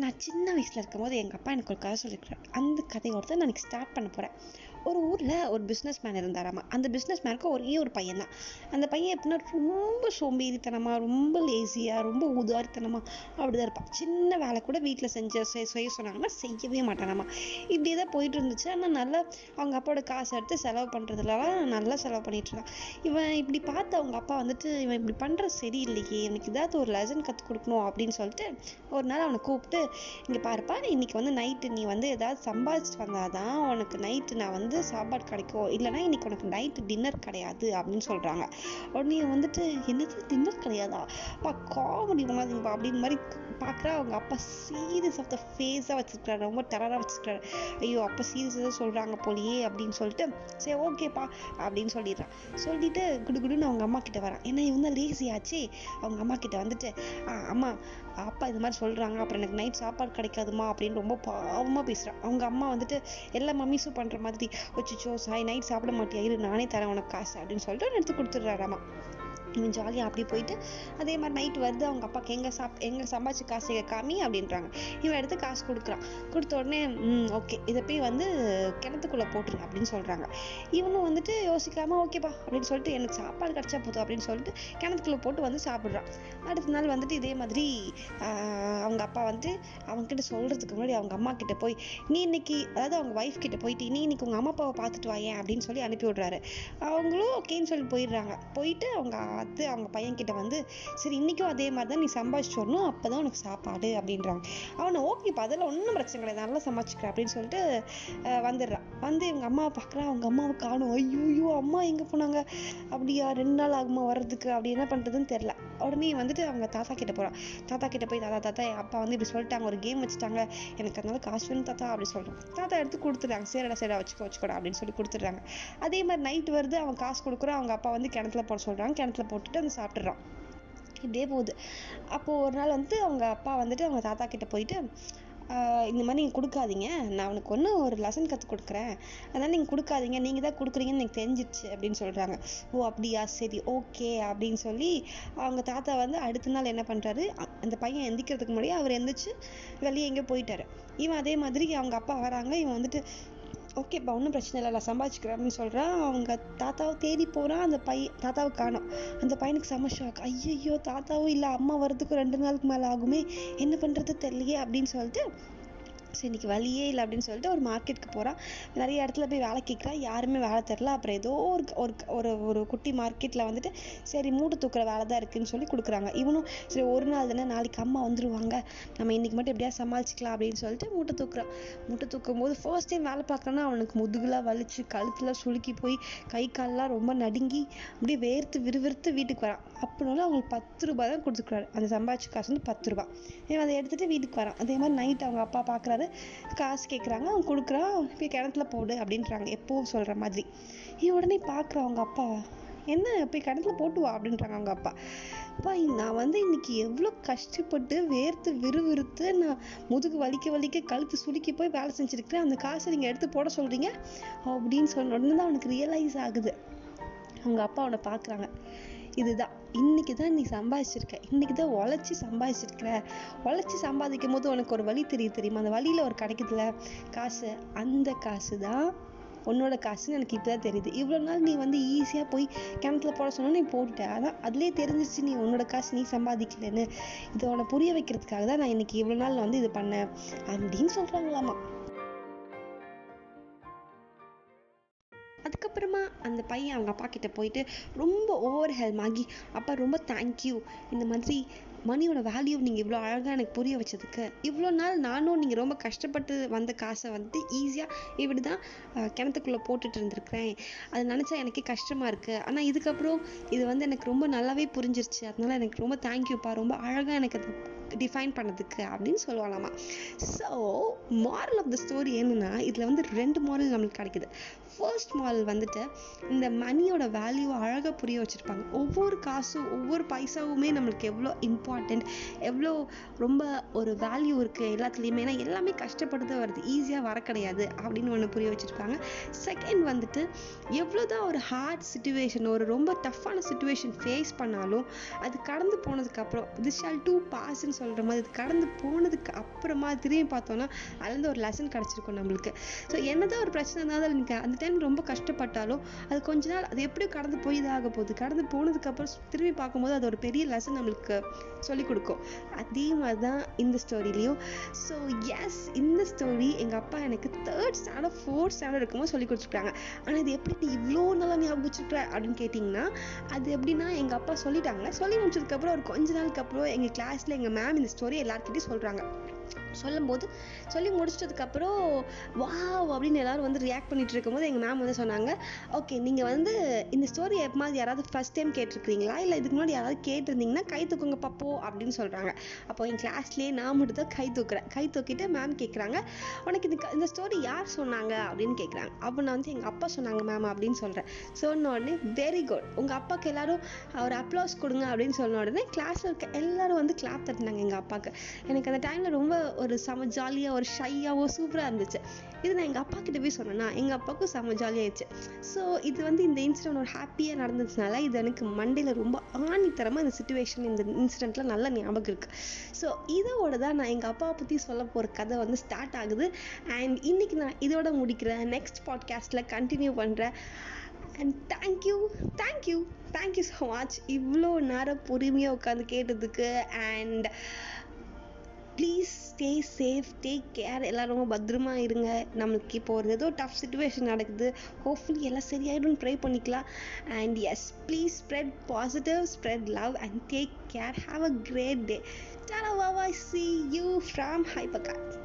நான் சின்ன வயசில் இருக்கும்போது எங்கள் அப்பா எனக்கு ஒரு கதை சொல்லியிருக்கிறார் அந்த கதையோடு தான் நான் எனக்கு ஸ்டார்ட் பண்ண போகிறேன் ஒரு ஊரில் ஒரு பிஸ்னஸ் மேன் இருந்தாராமா? அந்த பிஸ்னஸ் மேனுக்கு ஒரே ஒரு பையன் தான் அந்த பையன் எப்படின்னா ரொம்ப சோம்பேறித்தனமாக ரொம்ப லேசியாக ரொம்ப உதாரித்தனமாக அப்படிதான் இருப்பான். சின்ன வேலை கூட வீட்டில் செஞ்ச செய்ய சொன்னாங்கன்னா செய்யவே மாட்டானாமா. இப்படியே தான் போயிட்டு இருந்துச்சு ஆனால் நல்லா அவங்க அப்பாவோட காசு எடுத்து செலவு பண்ணுறதுலலாம் நல்லா செலவு பண்ணிட்டு இருந்தான் இவன் இப்படி பார்த்து அவங்க அப்பா வந்துட்டு இவன் இப்படி பண்ணுறது சரியில்லையே. எனக்கு ஏதாவது ஒரு லெசன் கற்றுக் கொடுக்கணும் அப்படின்னு சொல்லிட்டு ஒரு நாள் அவனை கூப்பிட்டு இங்கே பாருப்பா இன்றைக்கி வந்து நைட்டு நீ வந்து ஏதாவது சம்பாதிச்சுட்டு வந்தாதான் உனக்கு நைட்டு நான் வந்து சாப்பாடு கிடைக்கும். இல்லைன்னா இன்னைக்கு உனக்கு நைட்டு டின்னர் கிடையாது அப்படின்னு சொல்கிறாங்க உடனே வந்துட்டு என்னது? டின்னர் கிடையாதா? அப்பா காமெடி பண்ணாதீங்கப்பா அப்படின்னு மாதிரி பார்க்குறா அவங்க அப்பா சீரியஸ் ஆஃப் த ஃபேஸாக வச்சுருக்காரு ரொம்ப டெரராக வச்சுருக்காரு ஐயோ அப்பா சீரியஸாக சொல்கிறாங்க போலியே அப்படின்னு சொல்லிட்டு சரி ஓகேப்பா அப்படின்னு சொல்லிடுறான் சொல்லிட்டு குடுகுடுன்னு அவங்க அம்மா கிட்ட வரான் ஏன்னா இவன் தான் லேசி ஆச்சு. அவங்க அம்மா கிட்ட வந்துட்டு "ஆ, அம்மா அப்பா இது மாதிரி சொல்கிறாங்க அப்புறம் எனக்கு நைட் சாப்பாடு கிடைக்காதுமா? அப்படின்னு ரொம்ப பாவமாக பேசுகிறான் அவங்க அம்மா வந்துட்டு எல்லா மம்மிஸும் பண்ணுற மாதிரி ஒச்சிச்சோ சாய் நைட் சாப்பிட மாட்டியா? இரு நானே தரேன் உனக்கு காசு அப்படின்னு சொல்லிட்டு எடுத்து கொடுத்துட்றாராமா. ஜாலியாக அப்படி போயிட்டு அதே மாதிரி நைட் வருது அவங்க அப்பாவுக்கு எங்கே சாப் எங்கே சம்பாதிச்சு காசு எங்க காமி அப்படின்றாங்க. இவன் எடுத்து காசு கொடுக்குறான். கொடுத்த உடனே ம் ஓகே இதை போய் வந்து கிணத்துக்குள்ளே போட்டுரு அப்படின்னு சொல்கிறாங்க இவனும் வந்துட்டு யோசிக்காமல் ஓகேப்பா அப்படின்னு சொல்லிட்டு எனக்கு சாப்பாடு கிடைச்சா போதும் அப்படின்னு சொல்லிட்டு கிணத்துக்குள்ளே போட்டு வந்து சாப்பிட்றான். அடுத்த நாள் வந்துட்டு இதே மாதிரி அவங்க அப்பா வந்து அவங்கக்கிட்ட சொல்கிறதுக்கு முன்னாடி அவங்க அம்மா கிட்ட போய் நீ இன்னைக்கு அதாவது அவங்க ஒய்ஃப் கிட்ட போயிட்டு நீ இன்னைக்கு உங்கள் அம்மா அப்பாவை பார்த்துட்டு வாயேன் அப்படின்னு சொல்லி அனுப்பி விடுறாரு. அவங்களும் ஓகேன்னு சொல்லி போயிடுறாங்க. போயிட்டு அவங்க பார்த்து அவங்க பையன்கிட்ட வந்து சரி இன்னைக்கும் அதே மாதிரி தான் நீ சம்பாதிச்சு வரணும் அப்போ தான் உனக்கு சாப்பாடு அப்படின்றாங்க. அவனை ஓகேப்பா அதெல்லாம் ஒன்றும் பிரச்சனை கிடையாது. நல்லா சமாளிச்சுக்கிறேன் அப்படின்னு சொல்லிட்டு வந்துடுறான். வந்து இவங்க அம்மாவை பார்க்குறா அவங்க அம்மாவை காணும். ஐயோ அம்மா எங்கே போனாங்க? அப்படியா ரெண்டு நாள் ஆகுமா வர்றதுக்கு? அப்படி என்ன பண்ணுறதுன்னு தெரில உடனே வந்துட்டு அவங்க தாத்தா கிட்ட போகிறான் தாத்தா கிட்ட போய் தாத்தா தாத்தா என் அப்பா வந்து இப்படி சொல்லிட்டாங்க. ஒரு கேம் வச்சுட்டாங்க. எனக்கு அதனால காசு வேணும் தாத்தா அப்படி சொல்கிறான் தாத்தா எடுத்து கொடுத்துட்றாங்க. சரிடா சரிடா வச்சுக்கோ வச்சுக்கோடா அப்படின்னு சொல்லி கொடுத்துட்றாங்க. அதே மாதிரி நைட் வருது. அவன் காசு கொடுக்குறான். அவங்க அப்பா வந்து கிணத்துல போட சொல்கிறாங்க கிணத்துல போட்டுட்டு அந்த சாப்பிட்றான் இப்படியே போகுது. அப்போது ஒரு நாள் வந்து அவங்க அப்பா வந்துட்டு அவங்க தாத்தா கிட்ட போயிட்டு இந்த மாதிரி நீங்கள் கொடுக்காதீங்க. நான் அவனுக்கு ஒன்று ஒரு லெசன் கற்றுக் கொடுக்குறேன். அதனால் நீங்கள் கொடுக்காதீங்க. நீங்கள் தான் கொடுக்குறீங்கன்னு எனக்கு தெரிஞ்சிருச்சு அப்படின்னு சொல்கிறாங்க ஓ அப்படியா? சரி ஓகே அப்படின்னு சொல்லி அவங்க தாத்தா வந்து அடுத்த நாள் என்ன பண்ணுறாரு அந்த பையன் எந்திக்கிறதுக்கு முன்னாடி அவர் எந்திரிச்சு வெளியே எங்கேயோ போயிட்டாரு. இவன் அதே மாதிரி அவங்க அப்பா வராங்க. இவன் வந்துட்டு ஓகேப்பா ஒன்றும் பிரச்சனை இல்லை நான் சம்பாதிச்சுக்கிறேன் அப்படின்னு சொல்கிறேன் அவங்க தாத்தாவை தேடி போகிறான் அந்த பையன் தாத்தாவை காணும். அந்த பையனுக்கு செம ஷாக் ஐயையோ தாத்தாவும் இல்லை அம்மா வர்றதுக்கு ரெண்டு நாளுக்கு மேலே ஆகுமே என்ன பண்ணுறது தெரியலையே அப்படின்னு சொல்லிட்டு சரி இன்னைக்கு வழியே இல்லை அப்படின்னு சொல்லிட்டு ஒரு மார்க்கெட்டுக்கு போகிறான் நிறைய இடத்துல போய் வேலை கேட்குறா யாருமே வேலை தரல. அப்புறம் ஏதோ ஒரு ஒரு ஒரு ஒரு குட்டி மார்க்கெட்டில் வந்துட்டு சரி மூட்டை தூக்குற வேலை தான் இருக்குதுன்னு சொல்லி கொடுக்குறாங்க. இவனும் சரி ஒரு நாள் தானே நாளைக்கு அம்மா வந்துருவாங்க. நம்ம இன்றைக்கி மட்டும் எப்படியா சமாளிச்சிக்கலாம் அப்படின்னு சொல்லிட்டு மூட்டை தூக்குறான் மூட்டை தூக்கும் போது ஃபர்ஸ்ட் டைம் வேலை பார்க்கறனா அவனுக்கு முதுகுலாம் வலிச்சு கழுத்துலாம் சுளுக்கி போய் கை கால்லாம் ரொம்ப நடுங்கி அப்படியே வேர்த்து விறுவிறுத்து வீட்டுக்கு வரான். அப்படின்னாலும் அவங்களுக்கு பத்து ரூபாய் தான் கொடுத்துக்கிறாரு அந்த சம்பாதிச்ச காசு வந்து பத்து ரூபா அதை எடுத்துகிட்டு வீட்டுக்கு வரான். அதே மாதிரி நைட் அவங்க அப்பா பார்க்குறாரு காசு கேட்குறாங்க. அவன் கொடுக்குறான். போய் கிணத்துல போடு அப்படின்றாங்க. எப்பவும் சொல்ற மாதிரி. இவன் உடனே பார்க்குறான் அவங்க அப்பா. என்ன? போய் கிணத்துல போட்டு வா அப்படின்றாங்க அவங்க அப்பா. அப்பா நான் வந்து இன்னைக்கு எவ்வளோ கஷ்டப்பட்டு வேர்த்து விறுவிறுத்து நான் முதுகு வலிக்க வலிக்க கழுத்து சுளுக்கி போய் வேலை செஞ்சுருக்கிறேன். அந்த காசை நீங்கள் எடுத்து போட சொல்றீங்க? அப்படின்னு சொன்ன உடனே தான் அவனுக்கு ரியலைஸ் ஆகுது. அவங்க அப்பா அவனை பார்க்குறாங்க இதுதான். இன்னைக்கு தான் நீ சம்பாதிச்சிருக்க. இன்னைக்கு தான் உழைச்சி சம்பாதிச்சிருக்கிற. உழைச்சி சம்பாதிக்கும் போது உனக்கு ஒரு வழி தெரிய தெரியுமா? அந்த வழியில் ஒரு கிடைக்குதுல காசு. அந்த காசு தான் உன்னோட காசுன்னு எனக்கு இப்போ தான் தெரியுது. இவ்வளோ நாள் நீ வந்து ஈஸியாக போய் கிணத்துல போட சொன்னா நீ போட்டுட்ட. அதான் அதுலேயே தெரிஞ்சிச்சு நீ உன்னோட காசு நீ சம்பாதிக்கலன்னு. இதை உன்னை புரிய வைக்கிறதுக்காக தான் நான் இன்னைக்கு இவ்வளோ நாள் வந்து இது பண்ணேன். அப்படின்னு சொல்கிறாங்களாமா அதுக்கப்புறமா அந்த பையன் அவங்க அப்பா கிட்ட போயிட்டு ரொம்ப ஓவர் ஹெல்ம் ஆகி அப்பா ரொம்ப தேங்க்யூ இந்த மாதிரி மணியோட வேல்யூ நீங்கள் இவ்வளோ அழகாக எனக்கு புரிய வச்சதுக்கு இவ்வளோ நாள் நானும் நீங்கள் ரொம்ப கஷ்டப்பட்டு வந்த காசை வந்துட்டு ஈஸியாக இப்படி தான் கிணத்துக்குள்ளே போட்டுட்டு இருந்திருக்கிறேன். அது நினச்சா எனக்கே கஷ்டமாக இருக்குது ஆனால் இதுக்கப்புறம் இது வந்து எனக்கு ரொம்ப நல்லாவே புரிஞ்சிருச்சு. அதனால எனக்கு ரொம்ப தேங்க்யூப்பா ரொம்ப அழகாக எனக்கு அது டிஃபைன் பண்ணதுக்கு அப்படின்னு சொல்லுவாங்களாமா so moral of the story என்னென்னா இதில் வந்து ரெண்டு மாரல் நம்மளுக்கு கிடைக்குது. ஃபர்ஸ்ட் மாரல் வந்துட்டு இந்த மணியோட வேல்யூ அழகாக புரிய வச்சுருப்பாங்க. ஒவ்வொரு காசும் ஒவ்வொரு பைசாவுமே நம்மளுக்கு எவ்வளோ இம்பார்ட்டண்ட் எவ்வளோ ரொம்ப ஒரு வேல்யூ இருக்குது எல்லாத்துலேயுமே. ஏன்னா எல்லாமே கஷ்டப்பட்டு தான் வருது. ஈஸியாக வர கிடையாது அப்படின்னு ஒன்று புரிய வச்சுருப்பாங்க. செகண்ட் வந்துட்டு எவ்வளோ தான் ஒரு ஹார்ட் சுச்சுவேஷன் ஒரு ரொம்ப டஃப்பான சுச்சுவேஷன் ஃபேஸ் பண்ணாலும் அது கடந்து போனதுக்கப்புறம் திஸ் ஷால் டூ பாஸ்ன்னு சொல்கிற மாதிரி இது கடந்து போனதுக்கு அப்புறமா திரும்பி பார்த்தோன்னா அதுலேருந்து ஒரு லெசன் கிடச்சிருக்கும் நம்மளுக்கு. ஸோ என்னதான் ஒரு பிரச்சனை இருந்தாலும் நீங்கள் அந்த டைம் ரொம்ப கஷ்டப்பட்டாலும் அது கொஞ்ச நாள் அது எப்படி கடந்து போய் இதாக போகுது. கடந்து போனதுக்கப்புறம் திரும்பி பார்க்கும்போது அது ஒரு பெரிய லெசன் நம்மளுக்கு சொல்லிக் கொடுக்கும். அதே மாதிரி தான் இந்த ஸ்டோரிலையும் ஸோ எஸ் இந்த ஸ்டோரி எங்கள் அப்பா எனக்கு தேர்ட் ஸ்டாண்டர்ட் ஃபோர்த் ஸ்டாண்டர்ட் இருக்கும்போது சொல்லி கொடுத்துருக்காங்க. ஆனால் இது எப்படி நீ இவ்வளோ நல்லா ஞாபகம் வச்சுருக்க அப்படின்னு கேட்டிங்கன்னா அது எப்படின்னா எங்கள் அப்பா சொல்லிட்டாங்க. சொல்லி முடிச்சதுக்கப்புறம் ஒரு கொஞ்ச நாளுக்கு அப்புறம் எங்கள் கிளாஸில் எங்கள் மேம் இந்த ஸ்டோரி எல்லாருக்கிட்டையும் சொல்கிறாங்க சொல்லும்போது சொல்லி முடிச்சிட்டதுக்கப்புறம் வாவ் அப்படின்னு எல்லாரும் வந்து ரியாக்ட் பண்ணிட்டு இருக்கும்போது எங்கள் மேம் வந்து சொன்னாங்க ஓகே நீங்கள் வந்து இந்த ஸ்டோரி எப்போது யாராவது ஃபர்ஸ்ட் டைம் கேட்டிருக்கிறீங்களா? இல்லை இதுக்கு முன்னாடி யாராவது கேட்டிருந்தீங்கன்னா கை தூக்குங்க பப்போ அப்படின்னு சொல்கிறாங்க அப்போ என் கிளாஸ்லேயே நான் மட்டும் தான் கை தூக்குறேன். கை தூக்கிட்டு மேம் கேட்குறாங்க உனக்கு இந்த இந்த ஸ்டோரி யார் சொன்னாங்க? அப்படின்னு கேட்குறாங்க அப்போ நான் வந்து எங்கள் அப்பா சொன்னாங்க மேம் அப்படின்னு சொல்கிறேன் சொன்ன உடனே வெரி குட் உங்கள் அப்பாவுக்கு எல்லாரும் ஒரு அப்ளாஸ் கொடுங்க அப்படின்னு சொன்ன உடனே கிளாஸில் இருக்க எல்லாரும் வந்து கிளாப் தட்டினாங்க எங்கள் அப்பாவுக்கு எனக்கு அந்த டைமில் ரொம்ப ஒரு செம ஜாலியாக ஒரு ஷையாவோ சூப்பராக இருந்துச்சு. இது நான் எங்கள் அப்பா கிட்ட போய் சொன்னேன்னா எங்கள் அப்பாவுக்கும் செம ஜாலியாகிடுச்சு ஸோ இது வந்து இந்த இன்சிடென்ட் ஒரு ஹாப்பியாக நடந்ததுனால இது எனக்கு மண்டையில் ரொம்ப ஆணித்தரமாக இந்த சுச்சுவேஷன் இந்த இன்சிடெண்ட்டில் நல்ல ஞாபகம் இருக்குது ஸோ இதோட தான் நான் எங்கள் அப்பாவை பற்றி சொல்ல போகிற கதை வந்து ஸ்டார்ட் ஆகுது. அண்ட் இன்றைக்கி நான் இதோட முடிக்கிறேன். நெக்ஸ்ட் பாட்காஸ்ட்டில் கண்டினியூ பண்ணுறேன் and thank you thank you thank you so much இவ்வளோ நேரம் பொறுமையாக உட்காந்து கேட்டதுக்கு. And please stay safe take care எல்லோரும் ரொம்ப பத்திரமா இருங்க. நம்மளுக்கு இப்போ ஒரு ஏதோ டஃப் சுச்சுவேஷன் நடக்குது. ஹோப்ஃபுல்லி எல்லாம் சரியாயிடும் ட்ரை பண்ணிக்கலாம். And yes please spread positive spread love and take care have a great day tata வாவா சி யூ ஃப்ரம் ஹைபகாட்